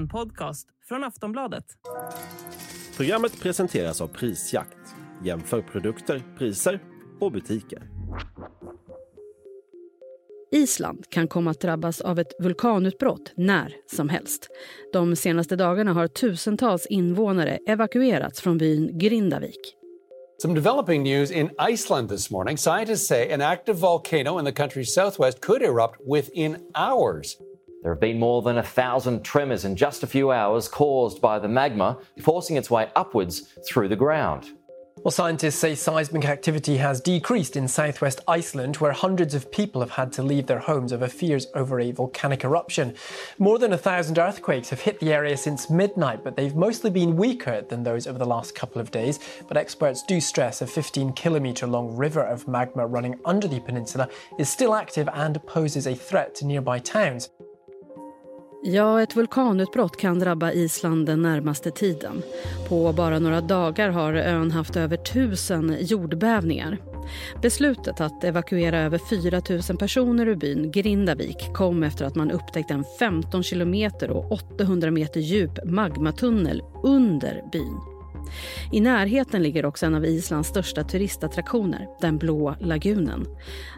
En podcast från Aftonbladet. Programmet presenteras av Prisjakt. Jämför produkter, priser och butiker. Island kan komma att drabbas av ett vulkanutbrott när som helst. De senaste dagarna har tusentals invånare evakuerats från byn Grindavik. Some developing news in Iceland this morning. Scientists say an active volcano in the country's southwest could erupt within hours. There have been more than a thousand tremors in just a few hours caused by the magma forcing its way upwards through the ground. Well, scientists say seismic activity has decreased in southwest Iceland, where hundreds of people have had to leave their homes over fears over a volcanic eruption. More than a thousand earthquakes have hit the area since midnight, but they've mostly been weaker than those over the last couple of days. But experts do stress a 15 kilometre long river of magma running under the peninsula is still active and poses a threat to nearby towns. Ja, ett vulkanutbrott kan drabba Island den närmaste tiden. På bara några dagar har ön haft över tusen jordbävningar. Beslutet att evakuera över 4 000 personer ur byn Grindavik kom efter att man upptäckt en 15 kilometer och 800 meter djup magmatunnel under byn. I närheten ligger också en av Islands största turistattraktioner, den blå lagunen.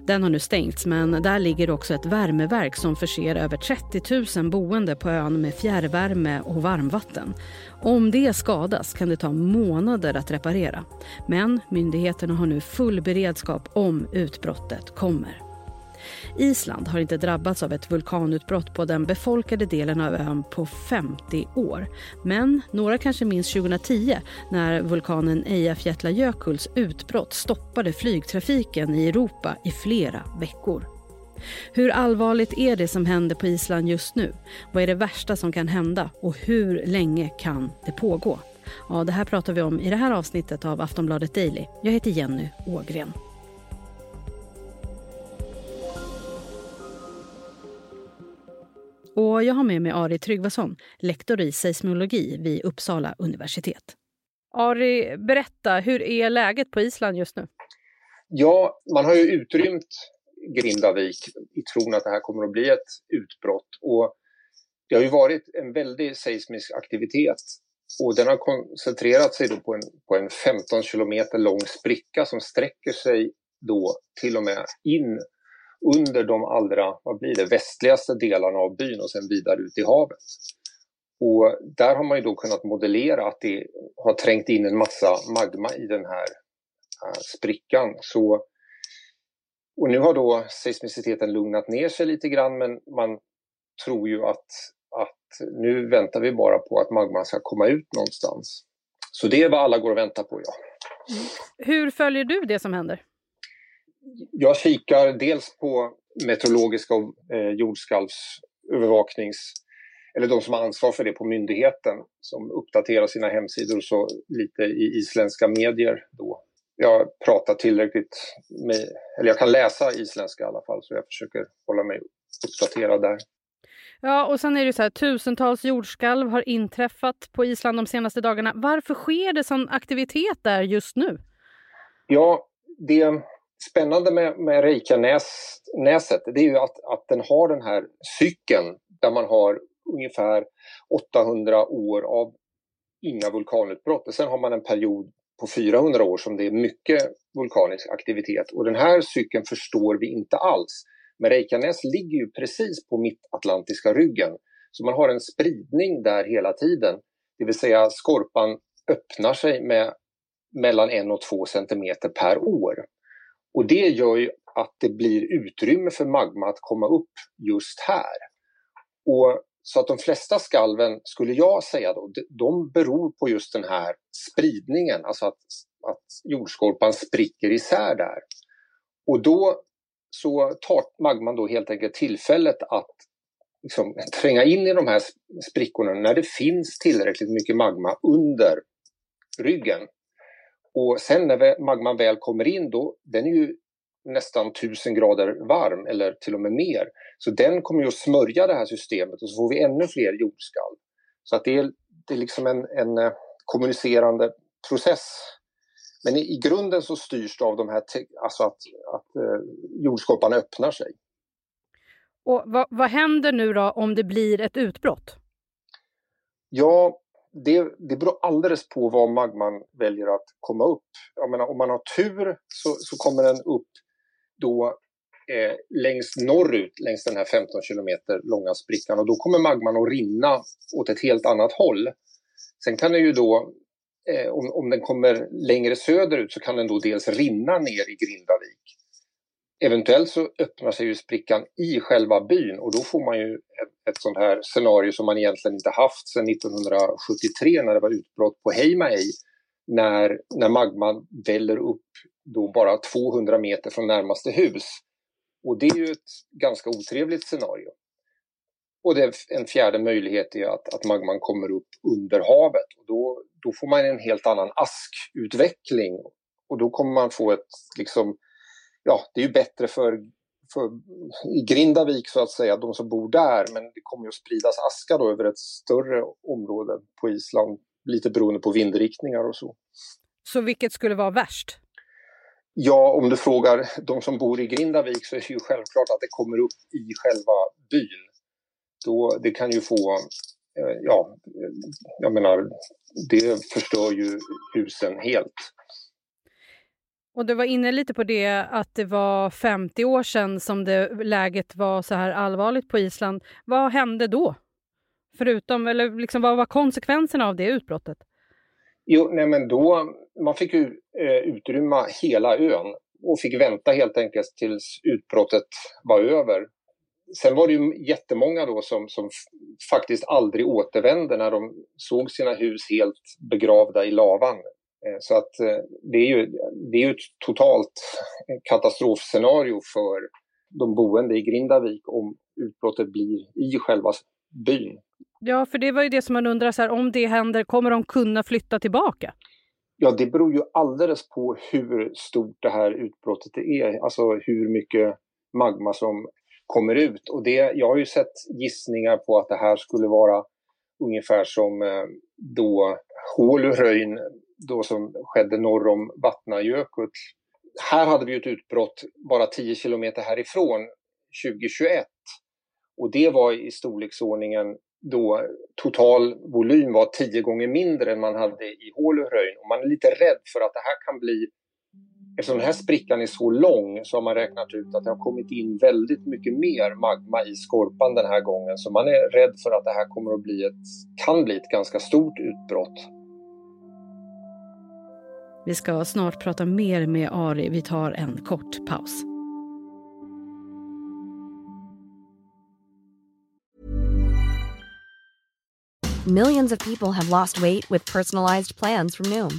Den har nu stängts, men där ligger också ett värmeverk som förser över 30 000 boende på ön med fjärrvärme och varmvatten. Om det skadas kan det ta månader att reparera. Men myndigheterna har nu full beredskap om utbrottet kommer. Island har inte drabbats av ett vulkanutbrott på den befolkade delen av ön på 50 år. Men några kanske minns 2010 när vulkanen Eyjafjallajökulls utbrott stoppade flygtrafiken i Europa i flera veckor. Hur allvarligt är det som händer på Island just nu? Vad är det värsta som kan hända och hur länge kan det pågå? Ja, det här pratar vi om i det här avsnittet av Aftonbladet Daily. Jag heter Jenny Ågren. Och jag har med mig Ari Tryggvason, lektor i seismologi vid Uppsala universitet. Ari, berätta, hur är läget på Island just nu? Ja, man har ju utrymt Grindavik i tron att det här kommer att bli ett utbrott. Och det har ju varit en väldig seismisk aktivitet och den har koncentrerat sig då på en, på en 15 kilometer lång spricka som sträcker sig då till och med in under de allra vad blir det, västligaste delarna av byn och sen vidare ut i havet. Och där har man ju då kunnat modellera att det har trängt in en massa magma i den här eh, sprickan. Så, och nu har då seismiciteten lugnat ner sig lite grann men man tror ju att, att nu väntar vi bara på att magman ska komma ut någonstans. Så det är vad alla går och väntar på, ja. Mm. Hur följer du det som händer? Jag kikar dels på meteorologiska och eh, jordskalvsövervaknings eller de som har ansvar för det på myndigheten som uppdaterar sina hemsidor så lite i isländska medier då. Jag pratar tillräckligt med, eller jag kan läsa isländska i alla fall så jag försöker hålla mig uppdaterad där. Ja, och sen är det så här, tusentals jordskalv har inträffat på Island de senaste dagarna. Varför sker det sån aktivitet där just nu? Ja, det spännande med, med Reykjanäset det är ju att, att den har den här cykeln där man har ungefär 800 år av inga vulkanutbrott. Och sen har man en period på 400 år som det är mycket vulkanisk aktivitet. Och den här cykeln förstår vi inte alls. Men Reykjanes ligger ju precis på mittatlantiska ryggen. Så man har en spridning där hela tiden. Det vill säga skorpan öppnar sig med mellan en och två centimeter per år. Och det gör ju att det blir utrymme för magma att komma upp just här. Och så att de flesta skalven, skulle jag säga då, de beror på just den här spridningen, alltså att, att jordskorpan spricker isär där. Och då så tar magman då helt enkelt tillfället att liksom, tränga in i de här sprickorna när det finns tillräckligt mycket magma under ryggen. Och sen när magman väl kommer in då, den är ju nästan 1000 grader varm eller till och med mer. Så den kommer ju att smörja det här systemet och så får vi ännu fler jordskalv. Så att det är, det är liksom en, en eh, kommunicerande process. Men i, i, grunden så styrs det av de här, alltså att, att eh, jordskorpan öppnar sig. Och vad, vad händer nu då om det blir ett utbrott? Ja, det, det beror alldeles på var magman väljer att komma upp. Jag menar, om man har tur så, så kommer den upp då eh, längst norrut längs den här 15 kilometer långa sprickan och då kommer magman att rinna åt ett helt annat håll. Sen kan den ju då, eh, om, om den kommer längre söderut så kan den då dels rinna ner i Grindavik. Eventuellt så öppnar sig ju sprickan i själva byn och då får man ju ett, ett sånt här scenario som man egentligen inte haft sedan 1973 när det var utbrott på Heimaey när, när magman väller upp då bara 200 meter från närmaste hus. Och det är ju ett ganska otrevligt scenario. Och det, en fjärde möjlighet är att, att magman kommer upp under havet. Och då, då får man en helt annan askutveckling. Och då kommer man få ett, liksom, ja, det är ju bättre för, för i Grindavik så att säga, de som bor där, men det kommer ju att spridas aska då över ett större område på Island, lite beroende på vindriktningar och så. Så vilket skulle vara värst? Ja, om du frågar de som bor i Grindavik så är det ju självklart att det kommer upp i själva byn. Då, det kan ju få, eh, ja, jag menar, det förstör ju husen helt. Och du var inne lite på det att det var 50 år sedan som det, läget var så här allvarligt på Island. Vad hände då? Förutom, eller liksom, vad var konsekvenserna av det utbrottet? Jo, nej men då, man fick ju eh, utrymma hela ön och fick vänta helt enkelt tills utbrottet var över. Sen var det ju jättemånga då som, som faktiskt aldrig återvände när de såg sina hus helt begravda i lavan. Eh, så att eh, det är ju, det är ju ett totalt katastrofscenario för de boende i Grindavik om utbrottet blir i själva byn. Ja, för det var ju det som man undrar, så här, om det händer, kommer de kunna flytta tillbaka? Ja, det beror ju alldeles på hur stort det här utbrottet är, alltså hur mycket magma som kommer ut. Och det, jag har ju sett gissningar på att det här skulle vara ungefär som eh, då Håluröjn, då som skedde norr om Vatnajökull. Här hade vi ett utbrott bara 10 kilometer härifrån 2021. Och det var i storleksordningen då total volym var tio gånger mindre än man hade i Håluröjn. Och man är lite rädd för att det här kan bli Eftersom den här sprickan är så lång så har man räknat ut att det har kommit in väldigt mycket mer magma i skorpan den här gången. Så man är rädd för att det här kommer att bli ett, kan bli ett ganska stort utbrott. Vi ska snart prata mer med Ari. Vi tar en kort paus. Millions of people have lost weight with personalized plans from Noom.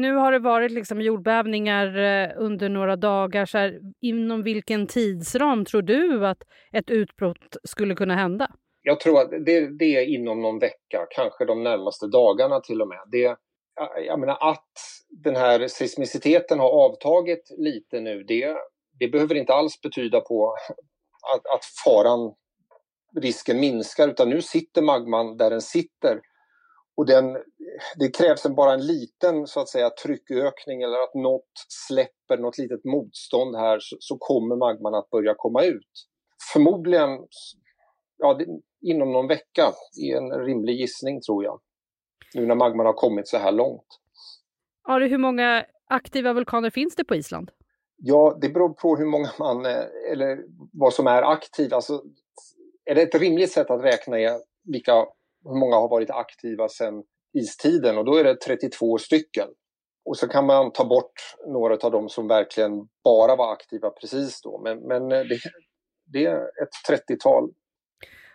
Nu har det varit liksom jordbävningar eh, under några dagar. Så här, inom vilken tidsram tror du att ett utbrott skulle kunna hända? Jag tror att det, det är inom någon vecka, kanske de närmaste dagarna till och med. Det, jag menar att den här seismiciteten har avtagit lite nu, det, det behöver inte alls betyda på att, att faran, risken minskar, utan nu sitter magman där den sitter och den, det krävs en, bara en liten så att säga, tryckökning eller att något släpper, något litet motstånd här så, så kommer magman att börja komma ut. Förmodligen ja, det, inom någon vecka, är en rimlig gissning tror jag. Nu när magman har kommit så här långt. Ari, hur många aktiva vulkaner finns det på Island? Ja, det beror på hur många man, eh, eller vad som är aktivt. Alltså, är det ett rimligt sätt att räkna är vilka hur många har varit aktiva sedan istiden och då är det 32 stycken. Och så kan man ta bort några av dem som verkligen bara var aktiva precis då. Men, men eh, det, det är ett 30-tal.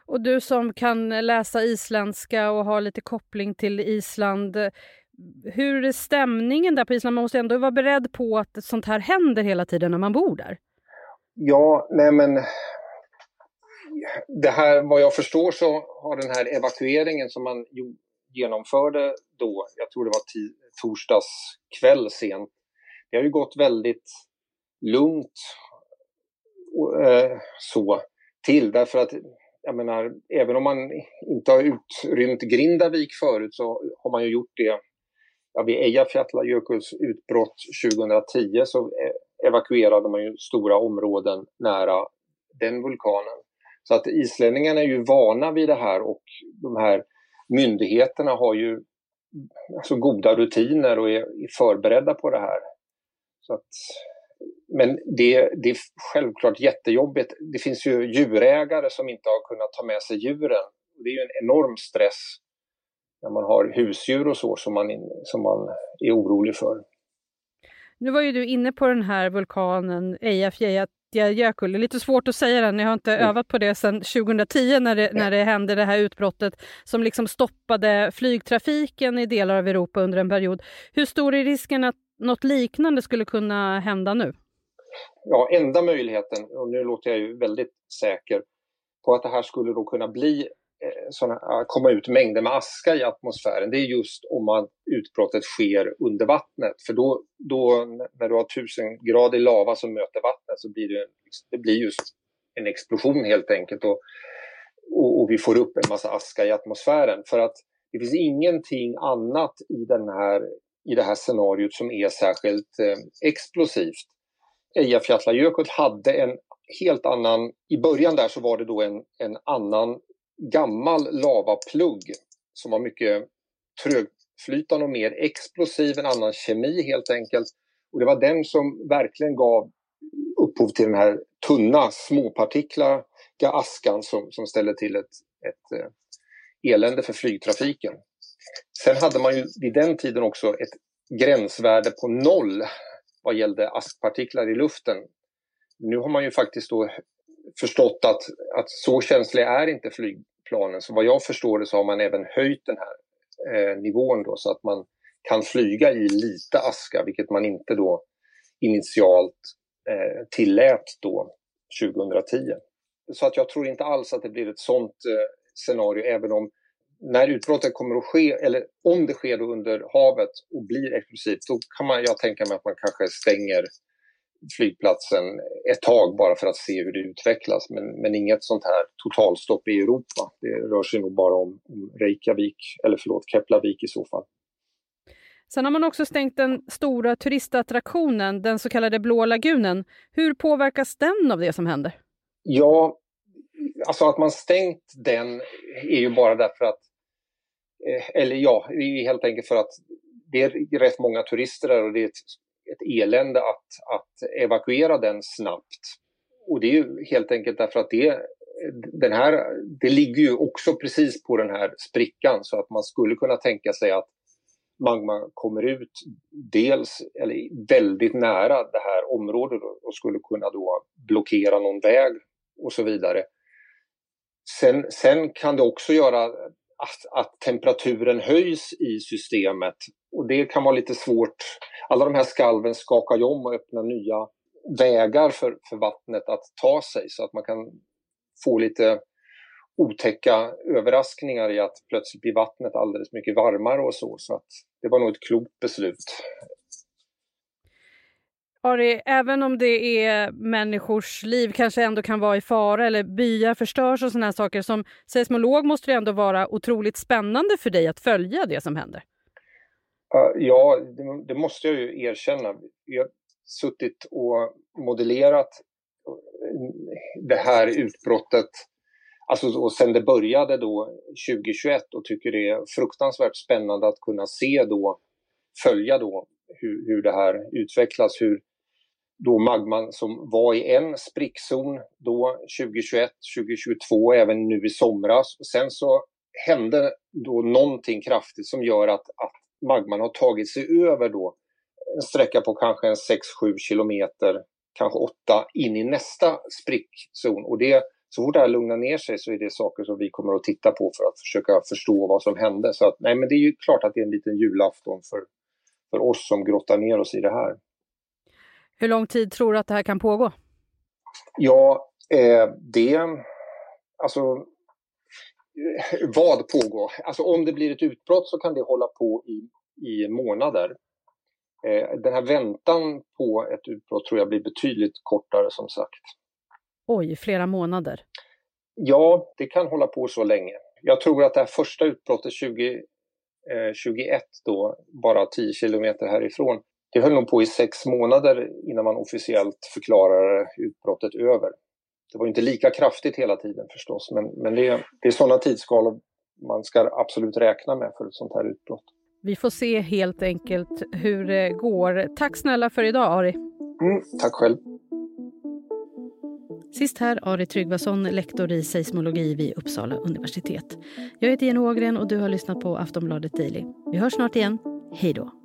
Och du som kan läsa isländska och har lite koppling till Island. Hur är stämningen där på Island? Man måste ändå vara beredd på att sånt här händer hela tiden när man bor där. Ja, nej men det här, vad jag förstår så har den här evakueringen som man genomförde då, jag tror det var torsdags kväll sent, det har ju gått väldigt lugnt och, eh, så till därför att jag menar, även om man inte har utrymt Grindavik förut så har man ju gjort det ja, vid Eyjafjallajökulls utbrott 2010 så eh, evakuerade man ju stora områden nära den vulkanen. Så att islänningarna är ju vana vid det här och de här myndigheterna har ju alltså goda rutiner och är förberedda på det här. Så att, men det, det är självklart jättejobbigt. Det finns ju djurägare som inte har kunnat ta med sig djuren. Det är ju en enorm stress när man har husdjur och så som man, som man är orolig för. Nu var ju du inne på den här vulkanen Eyjafjallajökull. Det är lite svårt att säga den, jag har inte mm. övat på det sedan 2010 när det, när det hände det här utbrottet som liksom stoppade flygtrafiken i delar av Europa under en period. Hur stor är risken att något liknande skulle kunna hända nu? Ja, enda möjligheten, och nu låter jag ju väldigt säker på att det här skulle då kunna bli Eh, såna, komma ut mängder med aska i atmosfären det är just om man, utbrottet sker under vattnet. För då, då när du har tusengradig lava som möter vattnet så blir det, det blir just en explosion helt enkelt. Och, och, och, vi får upp en massa aska i atmosfären. För att det finns ingenting annat i, den här, i det här scenariot som är särskilt eh, explosivt. Eyjafjallajökull hade en helt annan, i början där så var det då en, en annan gammal lavaplugg som var mycket trögflytande och mer explosiv, en annan kemi helt enkelt. Och det var den som verkligen gav upphov till den här tunna småpartiklar askan som, som ställer till ett, ett eh, elände för flygtrafiken. Sen hade man ju vid den tiden också ett gränsvärde på noll vad gällde askpartiklar i luften. Nu har man ju faktiskt då förstått att, att så känsliga är inte flygplanen. Så vad jag förstår det så har man även höjt den här eh, nivån då så att man kan flyga i lite aska, vilket man inte då initialt eh, tillät då 2010. Så att jag tror inte alls att det blir ett sånt eh, scenario även om när utbrottet kommer att ske, eller om det sker under havet och blir explosivt, då kan man, jag tänka mig att man kanske stänger flygplatsen ett tag bara för att se hur det utvecklas. Men, men inget sånt här totalstopp i Europa. Det rör sig nog bara om, om Reykjavik, eller förlåt, Keplavik i så fall. Sen har man också stängt den stora turistattraktionen, den så kallade Blå lagunen. Hur påverkas den av det som händer? Ja, alltså att man stängt den är ju bara därför att, eh, eller ja, det är helt enkelt för att det är rätt många turister där och det är ett ett elände att, att evakuera den snabbt. Och det är ju helt enkelt därför att det, den här, det ligger ju också precis på den här sprickan så att man skulle kunna tänka sig att magma kommer ut dels eller väldigt nära det här området och skulle kunna då blockera någon väg och så vidare. Sen, sen kan det också göra att, att temperaturen höjs i systemet och det kan vara lite svårt. Alla de här skalven skakar ju om och öppnar nya vägar för, för vattnet att ta sig så att man kan få lite otäcka överraskningar i att plötsligt blir vattnet alldeles mycket varmare och så. Så att det var nog ett klokt beslut. Ari, även om det är människors liv kanske ändå kan vara i fara eller byar förstörs och sådana saker. Som seismolog måste det ändå vara otroligt spännande för dig att följa det som händer. Ja, det, måste jag ju erkänna. Jag har suttit och modellerat eh, det här utbrottet alltså, och sen det började då 2021 och tycker det är fruktansvärt spännande att kunna se då, följa då hur, hur det här utvecklas, hur då magman som var i en sprickzon då 2021, 2022 även nu i somras. Sen så hände då någonting kraftigt som gör att, att magman har tagit sig över då en sträcka på kanske 6-7 kilometer, kanske 8, in i nästa sprickzon. Och det, så fort det här lugnar ner sig så är det saker som vi kommer att titta på för att försöka förstå vad som hände. Så att, nej, men det är ju klart att det är en liten julafton för, för oss som grottar ner oss i det här. Hur lång tid tror du att det här kan pågå? Ja, eh, det... Alltså vad pågår? Alltså om det blir ett utbrott så kan det hålla på i, i månader. Eh, den här väntan på ett utbrott tror jag blir betydligt kortare som sagt. Oj, flera månader? Ja, det kan hålla på så länge. Jag tror att det här första utbrottet 2021 eh, då, bara 10 kilometer härifrån, det höll nog på i sex månader innan man officiellt förklarade utbrottet över. Det var inte lika kraftigt hela tiden förstås, men, men det, det är sådana tidsskalor man ska absolut räkna med för ett sånt här utbrott. Vi får se helt enkelt hur det går. Tack snälla för idag, Ari. Mm, tack själv. Sist här Ari Tryggvason, lektor i seismologi vid Uppsala universitet. Jag heter Jenny Ågren och du har lyssnat på Aftonbladet Daily. Vi hörs snart igen. Hej då!